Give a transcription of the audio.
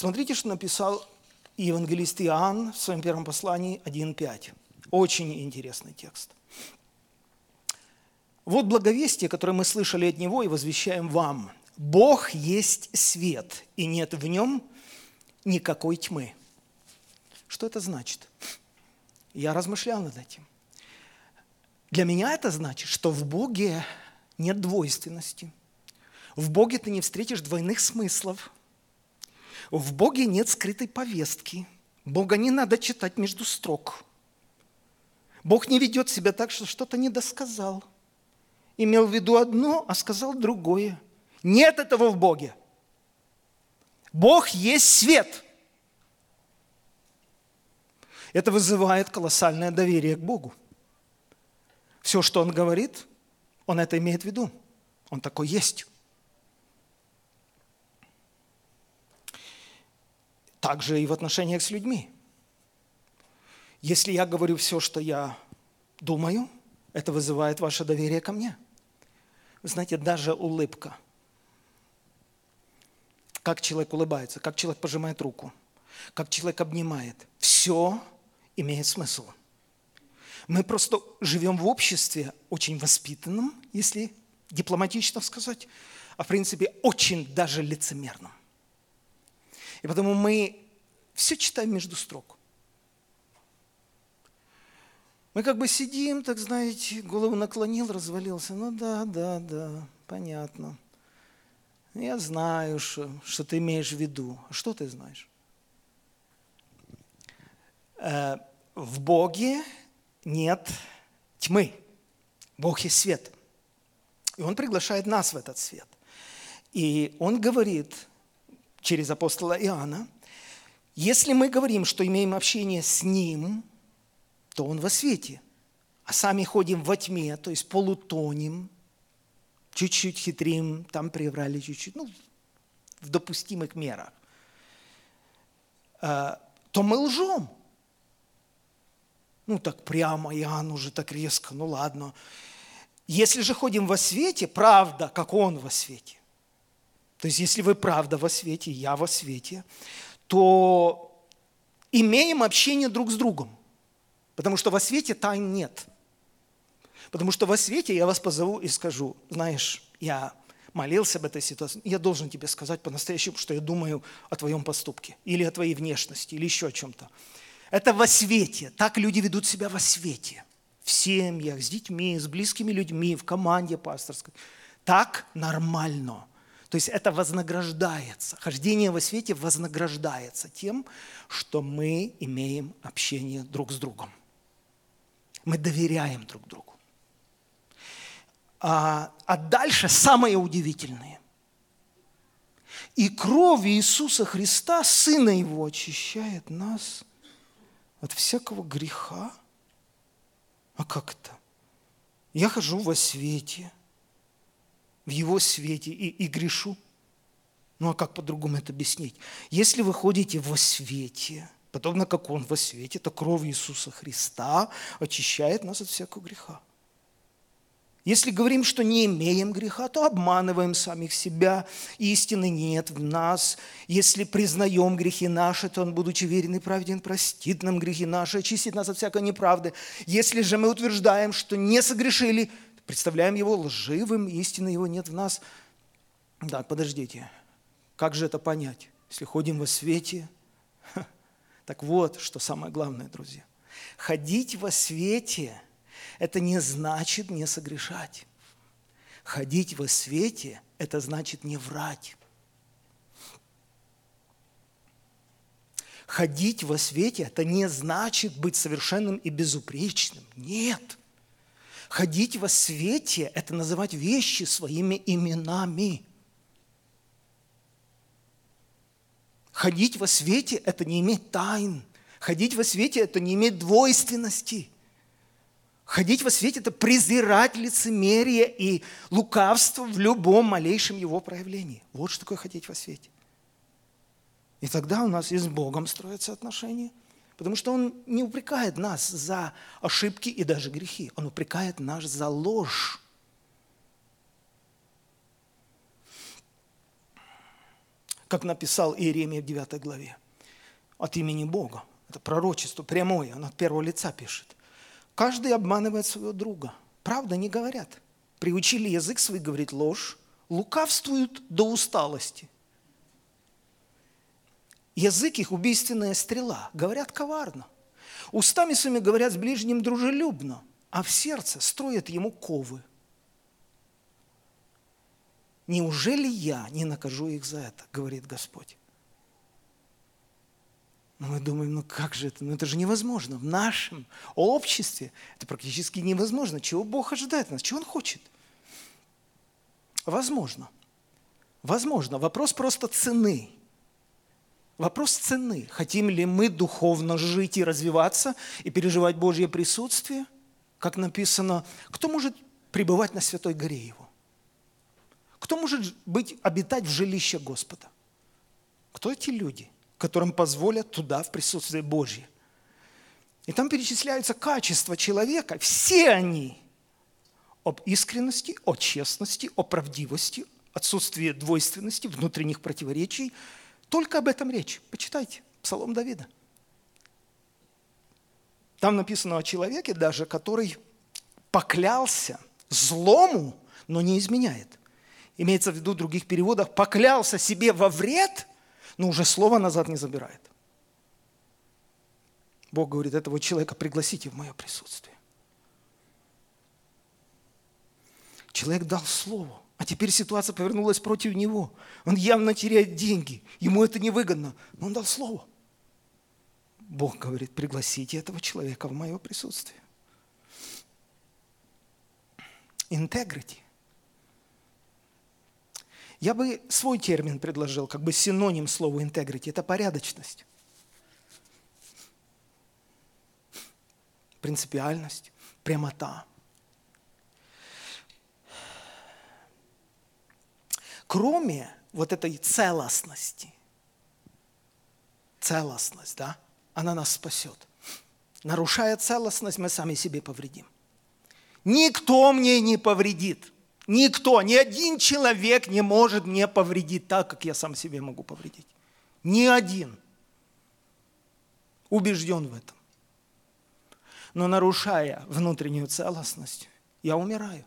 Смотрите, что написал евангелист Иоанн в своем первом послании 1.5. Очень интересный текст. Вот благовестие, которое мы слышали от Него и возвещаем вам. Бог есть свет, и нет в нем никакой тьмы. Что это значит? Я размышлял над этим. Для меня это значит, что в Боге нет двойственности. В Боге ты не встретишь двойных смыслов. В Боге нет скрытой повестки. Бога не надо читать между строк. Бог не ведет себя так, что что-то недосказал. Имел в виду одно, а сказал другое. Нет этого в Боге. Бог есть свет. Это вызывает колоссальное доверие к Богу. Все, что Он говорит, Он это имеет в виду. Он такой есть. Также и в отношениях с людьми. Если я говорю все, что я думаю, это вызывает ваше доверие ко мне. Вы знаете, даже улыбка. Как человек улыбается, как человек пожимает руку, как человек обнимает. Все имеет смысл. Мы просто живем в обществе очень воспитанном, если дипломатично сказать, а в принципе очень даже лицемерном. И потому мы все читаем между строк. Мы как бы сидим, так знаете, голову наклонил, развалился. Ну да, да, да, понятно. Я знаю, что, что ты имеешь в виду. А что ты знаешь? Э, в Боге нет тьмы. Бог есть свет. И Он приглашает нас в этот свет. И Он говорит через апостола Иоанна, если мы говорим, что имеем общение с Ним, то Он во свете, а сами ходим во тьме, то есть полутонем, чуть-чуть хитрим, там приврали чуть-чуть, ну, в допустимых мерах, э, то мы лжем. Ну, так прямо, Иоанн уже так резко, ну ладно. Если же ходим во свете, правда, как Он во свете. То есть, если вы правда во свете, я во свете, то имеем общение друг с другом. Потому что во свете тайн нет. Потому что во свете я вас позову и скажу, знаешь, я молился об этой ситуации, я должен тебе сказать по-настоящему, что я думаю о твоем поступке, или о твоей внешности, или еще о чем-то. Это во свете. Так люди ведут себя во свете. В семьях, с детьми, с близкими людьми, в команде пасторской. Так нормально. То есть это вознаграждается. Хождение во свете вознаграждается тем, что мы имеем общение друг с другом. Мы доверяем друг другу. А, а дальше самое удивительное. И кровь Иисуса Христа, Сына Его, очищает нас от всякого греха. А как это? Я хожу во свете, в Его свете и, и грешу. Ну а как по-другому это объяснить? Если вы ходите во свете, подобно как Он во свете, то кровь Иисуса Христа очищает нас от всякого греха. Если говорим, что не имеем греха, то обманываем самих себя, истины нет в нас. Если признаем грехи наши, то Он, будучи верен и праведен, простит нам грехи наши, очистит нас от всякой неправды. Если же мы утверждаем, что не согрешили, представляем Его лживым, истины Его нет в нас. Так, подождите, как же это понять? Если ходим во свете, так вот, что самое главное, друзья. Ходить во свете – это не значит не согрешать. Ходить во свете – это значит не врать. Ходить во свете – это не значит быть совершенным и безупречным. Нет. Ходить во свете – это называть вещи своими именами. Ходить во свете – это не иметь тайн. Ходить во свете – это не иметь двойственности – Ходить во свете – это презирать лицемерие и лукавство в любом малейшем его проявлении. Вот что такое ходить во свете. И тогда у нас и с Богом строятся отношения, потому что Он не упрекает нас за ошибки и даже грехи. Он упрекает нас за ложь. как написал Иеремия в 9 главе, от имени Бога. Это пророчество прямое, он от первого лица пишет. Каждый обманывает своего друга. Правда не говорят. Приучили язык свой говорить ложь, лукавствуют до усталости. Язык их убийственная стрела, говорят коварно. Устами своими говорят с ближним дружелюбно, а в сердце строят ему ковы. Неужели я не накажу их за это, говорит Господь? Мы думаем, ну как же это? Ну это же невозможно. В нашем обществе это практически невозможно. Чего Бог ожидает от нас? Чего Он хочет? Возможно. Возможно. Вопрос просто цены. Вопрос цены. Хотим ли мы духовно жить и развиваться, и переживать Божье присутствие? Как написано, кто может пребывать на Святой горе Его? Кто может быть, обитать в жилище Господа? Кто эти люди, которым позволят туда в присутствие Божье? И там перечисляются качества человека. Все они об искренности, о честности, о правдивости, отсутствии двойственности, внутренних противоречий – только об этом речь. Почитайте Псалом Давида. Там написано о человеке даже, который поклялся злому, но не изменяет. Имеется в виду в других переводах, поклялся себе во вред, но уже слово назад не забирает. Бог говорит, этого человека пригласите в мое присутствие. Человек дал слово. А теперь ситуация повернулась против него. Он явно теряет деньги. Ему это невыгодно. Но он дал слово. Бог говорит, пригласите этого человека в мое присутствие. Integrity. Я бы свой термин предложил, как бы синоним слова integrity. Это порядочность. Принципиальность, прямота. Кроме вот этой целостности, целостность, да, она нас спасет. Нарушая целостность, мы сами себе повредим. Никто мне не повредит. Никто, ни один человек не может мне повредить так, как я сам себе могу повредить. Ни один. Убежден в этом. Но нарушая внутреннюю целостность, я умираю.